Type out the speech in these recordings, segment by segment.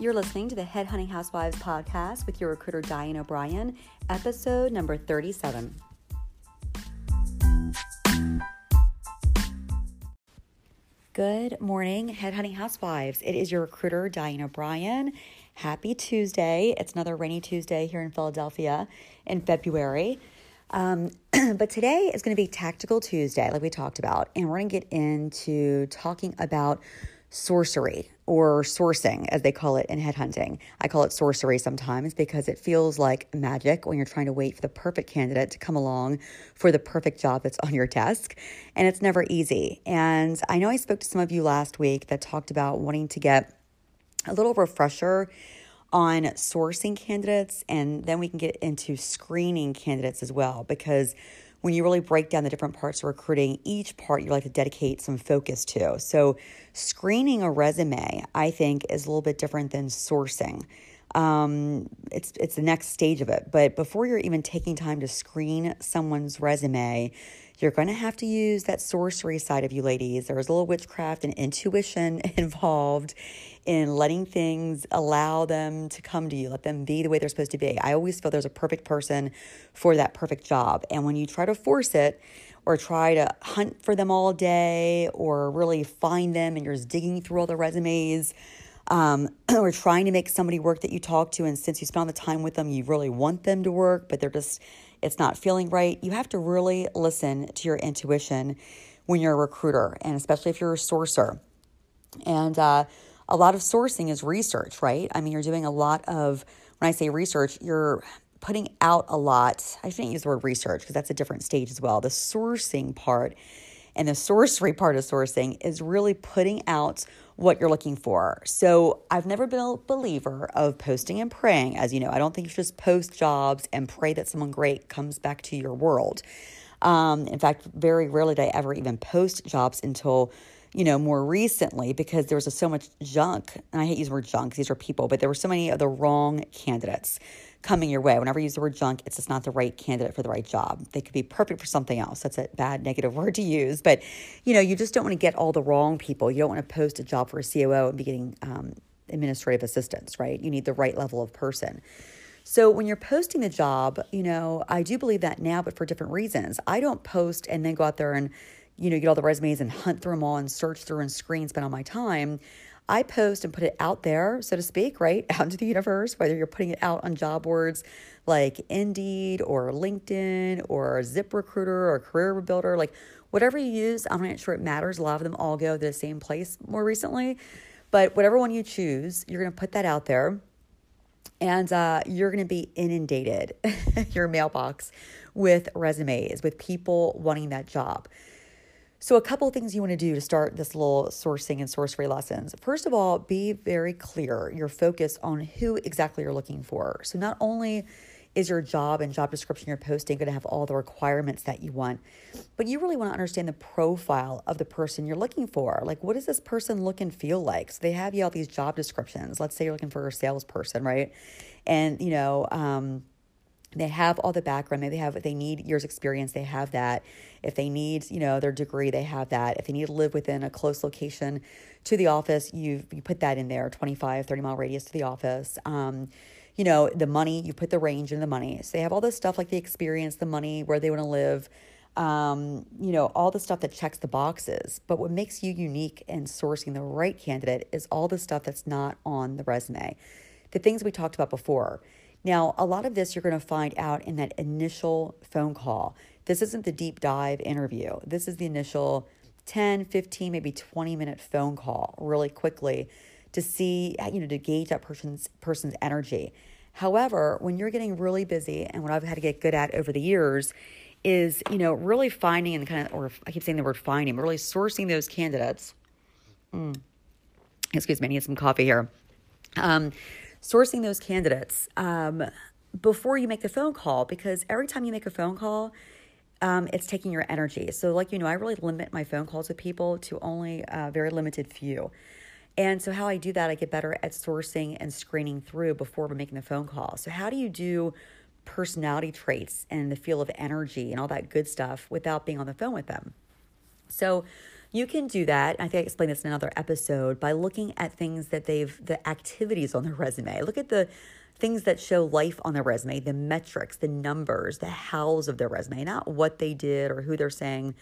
You're listening to the Headhunting Housewives podcast with your recruiter Diane O'Brien, episode number 37. Good morning, Headhunting Housewives. It is your recruiter Diane O'Brien. Happy Tuesday. It's another rainy Tuesday here in Philadelphia in February. Um, but today is going to be Tactical Tuesday, like we talked about, and we're going to get into talking about sorcery or sourcing, as they call it in headhunting. I call it sorcery sometimes because it feels like magic when you're trying to wait for the perfect candidate to come along for the perfect job that's on your desk. And it's never easy. And I know I spoke to some of you last week that talked about wanting to get a little refresher on sourcing candidates, and then we can get into screening candidates as well because when you really break down the different parts of recruiting, each part you like to dedicate some focus to. So, screening a resume, I think, is a little bit different than sourcing. Um, it's it's the next stage of it. But before you're even taking time to screen someone's resume, you're going to have to use that sorcery side of you, ladies. There's a little witchcraft and intuition involved in letting things allow them to come to you, let them be the way they're supposed to be. I always feel there's a perfect person for that perfect job. And when you try to force it, or try to hunt for them all day, or really find them and you're just digging through all the resumes, um, or trying to make somebody work that you talk to, and since you spend the time with them, you really want them to work, but they're just it's not feeling right, you have to really listen to your intuition when you're a recruiter, and especially if you're a sourcer. And uh, a lot of sourcing is research, right? I mean, you're doing a lot of, when I say research, you're putting out a lot. I shouldn't use the word research because that's a different stage as well. The sourcing part and the sorcery part of sourcing is really putting out what you're looking for. So I've never been a believer of posting and praying. As you know, I don't think you just post jobs and pray that someone great comes back to your world. Um, in fact, very rarely did I ever even post jobs until you know, more recently because there was so much junk. And I hate using the word junk, these are people, but there were so many of the wrong candidates coming your way. Whenever you use the word junk, it's just not the right candidate for the right job. They could be perfect for something else. That's a bad negative word to use. But, you know, you just don't want to get all the wrong people. You don't want to post a job for a COO and be getting um, administrative assistance, right? You need the right level of person. So when you're posting the job, you know, I do believe that now, but for different reasons. I don't post and then go out there and, you know, get all the resumes and hunt through them all and search through and screen, spend all my time. I post and put it out there, so to speak, right out into the universe, whether you're putting it out on job boards like Indeed or LinkedIn or ZipRecruiter or Career Builder, like whatever you use, I'm not sure it matters. A lot of them all go to the same place more recently. But whatever one you choose, you're going to put that out there and uh, you're going to be inundated, your mailbox, with resumes, with people wanting that job. So, a couple of things you want to do to start this little sourcing and sorcery lessons. First of all, be very clear, your focus on who exactly you're looking for. So, not only is your job and job description you're posting going to have all the requirements that you want, but you really want to understand the profile of the person you're looking for. Like, what does this person look and feel like? So, they have you all these job descriptions. Let's say you're looking for a salesperson, right? And, you know, um, they have all the background they have they need years experience they have that. If they need you know their degree they have that. If they need to live within a close location to the office you you put that in there 25 30 mile radius to the office. Um, you know the money you put the range in the money. So they have all this stuff like the experience the money where they want to live um, you know all the stuff that checks the boxes. But what makes you unique in sourcing the right candidate is all the stuff that's not on the resume. The things we talked about before now, a lot of this you're going to find out in that initial phone call. This isn't the deep dive interview. This is the initial 10, 15, maybe 20 minute phone call really quickly to see, you know, to gauge that person's person's energy. However, when you're getting really busy and what I've had to get good at over the years is, you know, really finding and kind of, or I keep saying the word finding, but really sourcing those candidates. Mm. Excuse me, I need some coffee here. Um, sourcing those candidates um, before you make the phone call because every time you make a phone call, um, it's taking your energy. So, like you know, I really limit my phone calls with people to only a very limited few. And so, how I do that, I get better at sourcing and screening through before making the phone call. So, how do you do personality traits and the feel of energy and all that good stuff without being on the phone with them? So you can do that. I think I explained this in another episode by looking at things that they've, the activities on their resume. Look at the things that show life on their resume, the metrics, the numbers, the hows of their resume, not what they did or who they're saying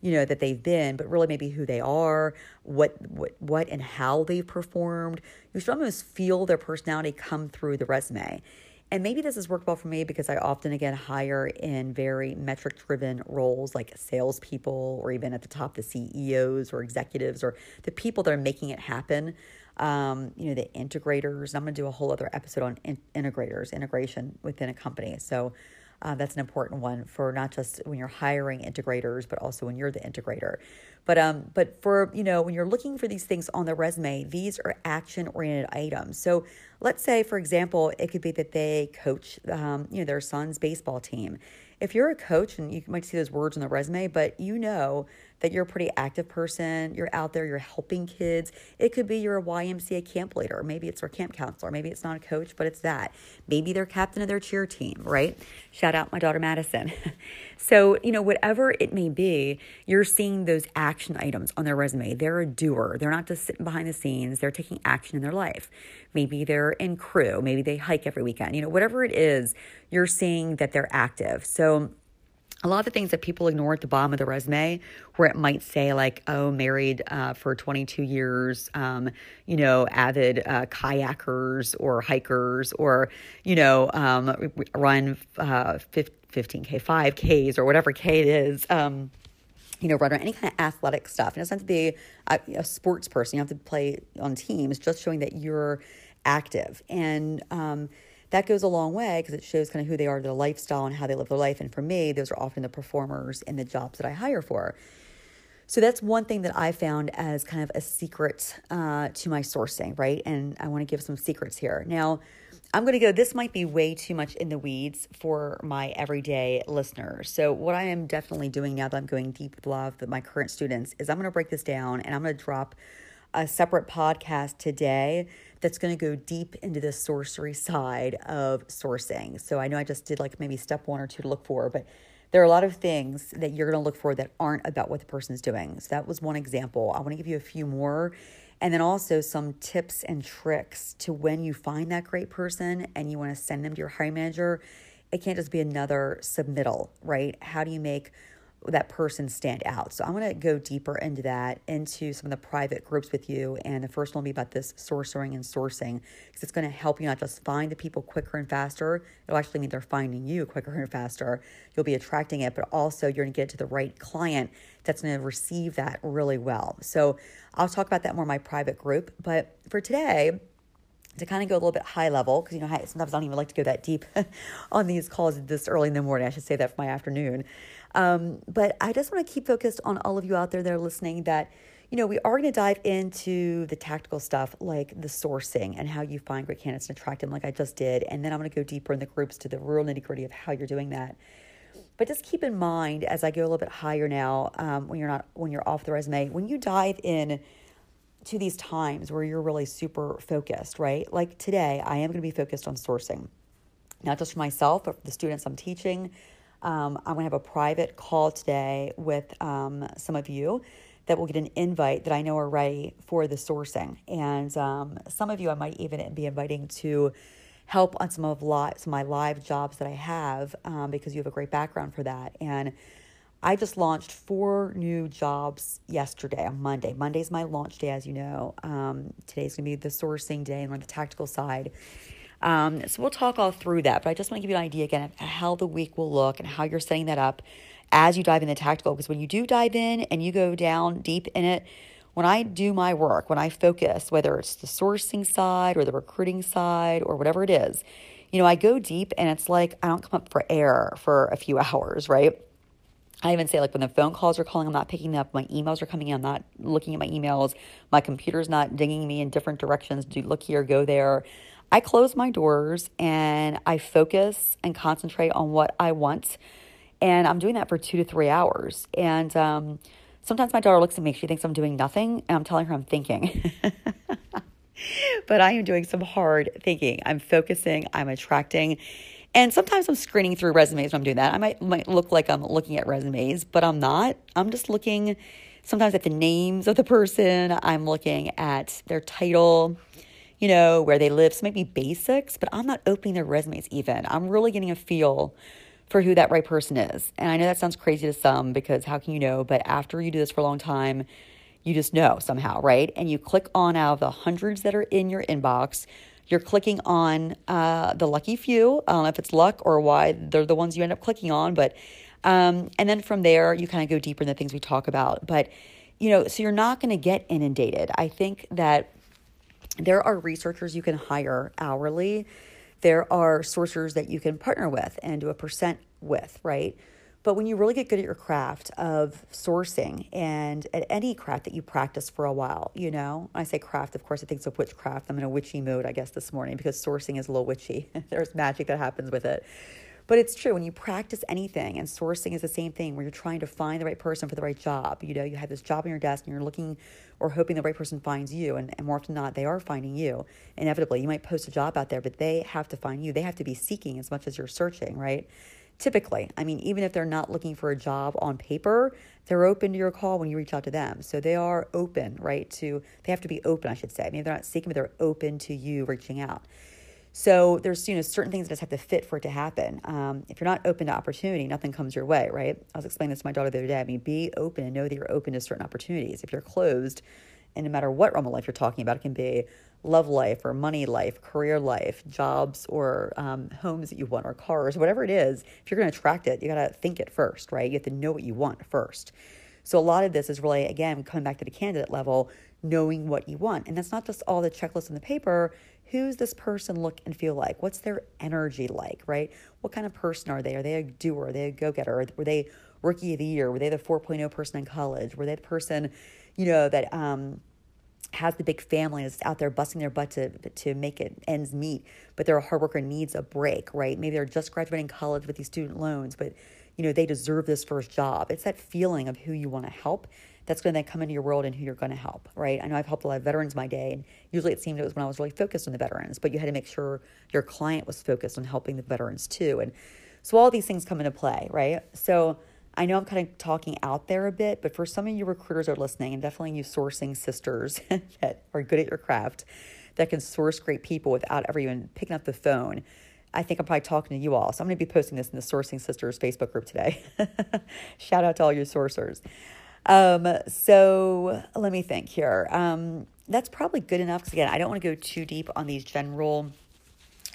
you know that they've been but really maybe who they are what what what and how they've performed you should almost feel their personality come through the resume and maybe this has worked well for me because I often again hire in very metric driven roles like salespeople or even at the top the CEOs or executives or the people that are making it happen. Um, you know, the integrators. I'm going to do a whole other episode on in- integrators, integration within a company. So uh, that's an important one for not just when you're hiring integrators, but also when you're the integrator. But um, but for you know when you're looking for these things on the resume, these are action oriented items. So let's say, for example, it could be that they coach um, you know their son's baseball team. If you're a coach and you might see those words on the resume, but you know that you're a pretty active person, you're out there, you're helping kids. It could be you're a YMCA camp leader, maybe it's their camp counselor, maybe it's not a coach, but it's that. Maybe they're captain of their cheer team, right? Shout out my daughter Madison. so, you know, whatever it may be, you're seeing those action items on their resume. They're a doer, they're not just sitting behind the scenes, they're taking action in their life. Maybe they're in crew, maybe they hike every weekend, you know, whatever it is, you're seeing that they're active. So, a lot of the things that people ignore at the bottom of the resume, where it might say like, "Oh, married uh, for 22 years," um, you know, avid uh, kayakers or hikers, or you know, um, run uh, 15k, 5ks, or whatever k it is. Um, you know, run any kind of athletic stuff. It doesn't have to be a, a sports person. You have to play on teams. Just showing that you're active and um, that goes a long way because it shows kind of who they are, their lifestyle, and how they live their life. And for me, those are often the performers in the jobs that I hire for. So that's one thing that I found as kind of a secret uh, to my sourcing, right? And I want to give some secrets here. Now, I'm going to go, this might be way too much in the weeds for my everyday listeners. So, what I am definitely doing now that I'm going deep with love with my current students is I'm going to break this down and I'm going to drop a separate podcast today that's going to go deep into the sorcery side of sourcing. So I know I just did like maybe step one or two to look for, but there are a lot of things that you're going to look for that aren't about what the person is doing. So that was one example. I want to give you a few more. And then also some tips and tricks to when you find that great person and you want to send them to your hiring manager. It can't just be another submittal, right? How do you make that person stand out. So I'm going to go deeper into that, into some of the private groups with you. And the first one will be about this sourcing and sourcing because it's going to help you not just find the people quicker and faster. It'll actually mean they're finding you quicker and faster. You'll be attracting it, but also you're going to get to the right client that's going to receive that really well. So I'll talk about that more in my private group. But for today, to kind of go a little bit high level, because you know, sometimes I don't even like to go that deep on these calls this early in the morning. I should say that for my afternoon. Um, but I just want to keep focused on all of you out there that are listening that, you know, we are going to dive into the tactical stuff like the sourcing and how you find great candidates and attract them, like I just did. And then I'm going to go deeper in the groups to the real nitty gritty of how you're doing that. But just keep in mind as I go a little bit higher now, um, when you're not when you're off the resume, when you dive in to these times where you're really super focused, right? Like today, I am going to be focused on sourcing, not just for myself, but for the students I'm teaching, um, I'm going to have a private call today with um, some of you that will get an invite that I know are ready for the sourcing. And um, some of you I might even be inviting to help on some of, some of my live jobs that I have um, because you have a great background for that. And I just launched four new jobs yesterday on Monday. Monday's my launch day, as you know. Um, today's going to be the sourcing day and on the tactical side. Um, so we'll talk all through that, but I just want to give you an idea again of how the week will look and how you're setting that up as you dive into tactical. Because when you do dive in and you go down deep in it, when I do my work, when I focus, whether it's the sourcing side or the recruiting side or whatever it is, you know, I go deep and it's like I don't come up for air for a few hours, right? I even say like when the phone calls are calling, I'm not picking up. My emails are coming in, I'm not looking at my emails. My computer's not dinging me in different directions. Do look here, go there. I close my doors and I focus and concentrate on what I want. And I'm doing that for two to three hours. And um, sometimes my daughter looks at me, she thinks I'm doing nothing, and I'm telling her I'm thinking. but I am doing some hard thinking. I'm focusing, I'm attracting. And sometimes I'm screening through resumes when I'm doing that. I might, might look like I'm looking at resumes, but I'm not. I'm just looking sometimes at the names of the person. I'm looking at their title, you know, where they live. So maybe basics, but I'm not opening their resumes even. I'm really getting a feel for who that right person is. And I know that sounds crazy to some because how can you know? But after you do this for a long time, you just know somehow, right? And you click on out of the hundreds that are in your inbox, you're clicking on uh, the lucky few. I don't know if it's luck or why they're the ones you end up clicking on, but um, and then from there you kind of go deeper in the things we talk about. But you know, so you're not going to get inundated. I think that there are researchers you can hire hourly. There are sourcers that you can partner with and do a percent with, right? But when you really get good at your craft of sourcing and at any craft that you practice for a while, you know, when I say craft, of course, I think of witchcraft. I'm in a witchy mode, I guess, this morning because sourcing is a little witchy. There's magic that happens with it. But it's true when you practice anything, and sourcing is the same thing where you're trying to find the right person for the right job. You know, you have this job on your desk and you're looking or hoping the right person finds you. And, and more often than not, they are finding you. Inevitably, you might post a job out there, but they have to find you. They have to be seeking as much as you're searching, right? typically. I mean, even if they're not looking for a job on paper, they're open to your call when you reach out to them. So they are open, right? To they have to be open, I should say. Maybe they're not seeking, but they're open to you reaching out. So there's you know certain things that just have to fit for it to happen. Um, if you're not open to opportunity, nothing comes your way, right? I was explaining this to my daughter the other day. I mean, be open and know that you're open to certain opportunities. If you're closed, and no matter what realm of life you're talking about, it can be love life or money life, career life, jobs or um, homes that you want or cars, whatever it is, if you're going to attract it, you got to think it first, right? You have to know what you want first. So a lot of this is really, again, coming back to the candidate level, knowing what you want. And that's not just all the checklists on the paper. Who's this person look and feel like? What's their energy like, right? What kind of person are they? Are they a doer? Are they a go getter? Were they rookie of the year? Were they the 4.0 person in college? Were they the person, you know, that, um, has the big family is out there busting their butt to to make it ends meet, but they're a hard worker and needs a break, right? Maybe they're just graduating college with these student loans, but you know they deserve this first job. It's that feeling of who you want to help that's going to then come into your world and who you're going to help, right? I know I've helped a lot of veterans my day, and usually it seemed it was when I was really focused on the veterans, but you had to make sure your client was focused on helping the veterans too, and so all these things come into play, right? So I know I'm kind of talking out there a bit, but for some of you recruiters are listening, and definitely you sourcing sisters that are good at your craft, that can source great people without ever even picking up the phone, I think I'm probably talking to you all. So I'm going to be posting this in the Sourcing Sisters Facebook group today. Shout out to all your sourcers. Um, so let me think here. Um, that's probably good enough because, again, I don't want to go too deep on these general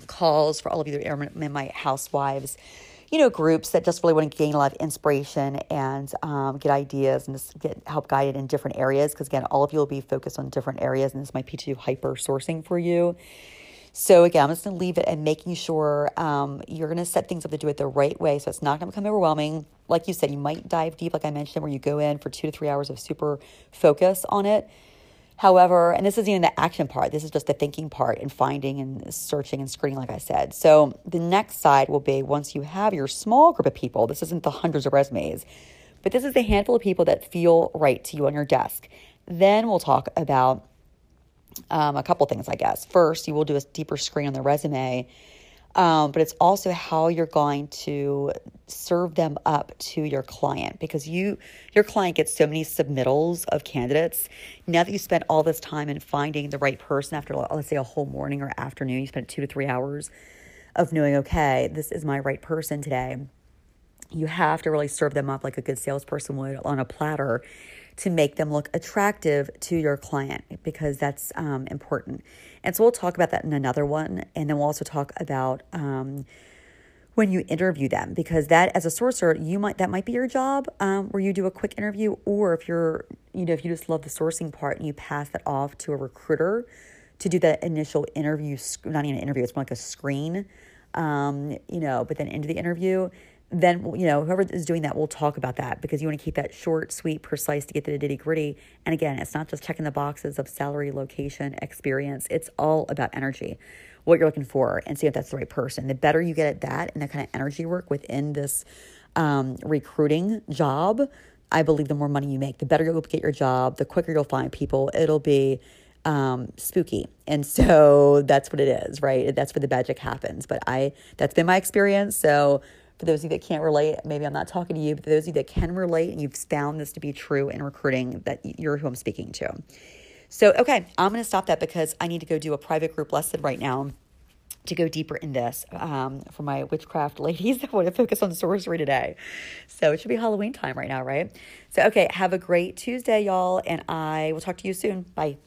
calls for all of you that are my housewives you know, groups that just really want to gain a lot of inspiration and um, get ideas and just get help guided in different areas. Because again, all of you will be focused on different areas, and this might be too hyper sourcing for you. So again, I'm just going to leave it and making sure um, you're going to set things up to do it the right way, so it's not going to become overwhelming. Like you said, you might dive deep, like I mentioned, where you go in for two to three hours of super focus on it. However, and this isn't even the action part, this is just the thinking part and finding and searching and screening, like I said. So the next side will be once you have your small group of people, this isn't the hundreds of resumes, but this is the handful of people that feel right to you on your desk. Then we'll talk about um, a couple things, I guess. First, you will do a deeper screen on the resume um, but it's also how you're going to serve them up to your client because you your client gets so many submittals of candidates. Now that you spent all this time in finding the right person after let's say a whole morning or afternoon you spent two to three hours of knowing okay this is my right person today. You have to really serve them up like a good salesperson would on a platter to make them look attractive to your client because that's um, important. And so we'll talk about that in another one. And then we'll also talk about um, when you interview them because that as a sourcer you might that might be your job um, where you do a quick interview or if you're you know if you just love the sourcing part and you pass that off to a recruiter to do that initial interview not even an interview it's more like a screen um, you know but then into the interview then you know whoever is doing that will talk about that because you want to keep that short sweet precise to get to the nitty gritty and again it's not just checking the boxes of salary location experience. It's all about energy what you're looking for and see if that's the right person. The better you get at that and that kind of energy work within this um, recruiting job i believe the more money you make. The better you'll get your job the quicker you'll find people. It'll be um, spooky. And so that's what it is, right? That's where the magic happens. But I, that's been my experience. So For those of you that can't relate, maybe I'm not talking to you, but those of you that can relate and you've found this to be true in recruiting, that you're who I'm speaking to. So, okay, I'm going to stop that because I need to go do a private group lesson right now to go deeper in this um, for my witchcraft ladies that want to focus on sorcery today. So it should be Halloween time right now, right? So, okay, have a great Tuesday, y'all, and I will talk to you soon. Bye.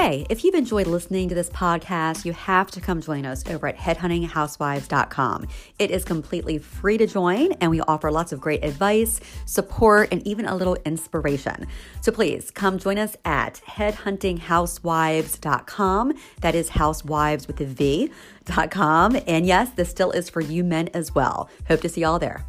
Hey, if you've enjoyed listening to this podcast, you have to come join us over at headhuntinghousewives.com. It is completely free to join, and we offer lots of great advice, support, and even a little inspiration. So please come join us at headhuntinghousewives.com. That is housewives with a V.com. And yes, this still is for you men as well. Hope to see y'all there.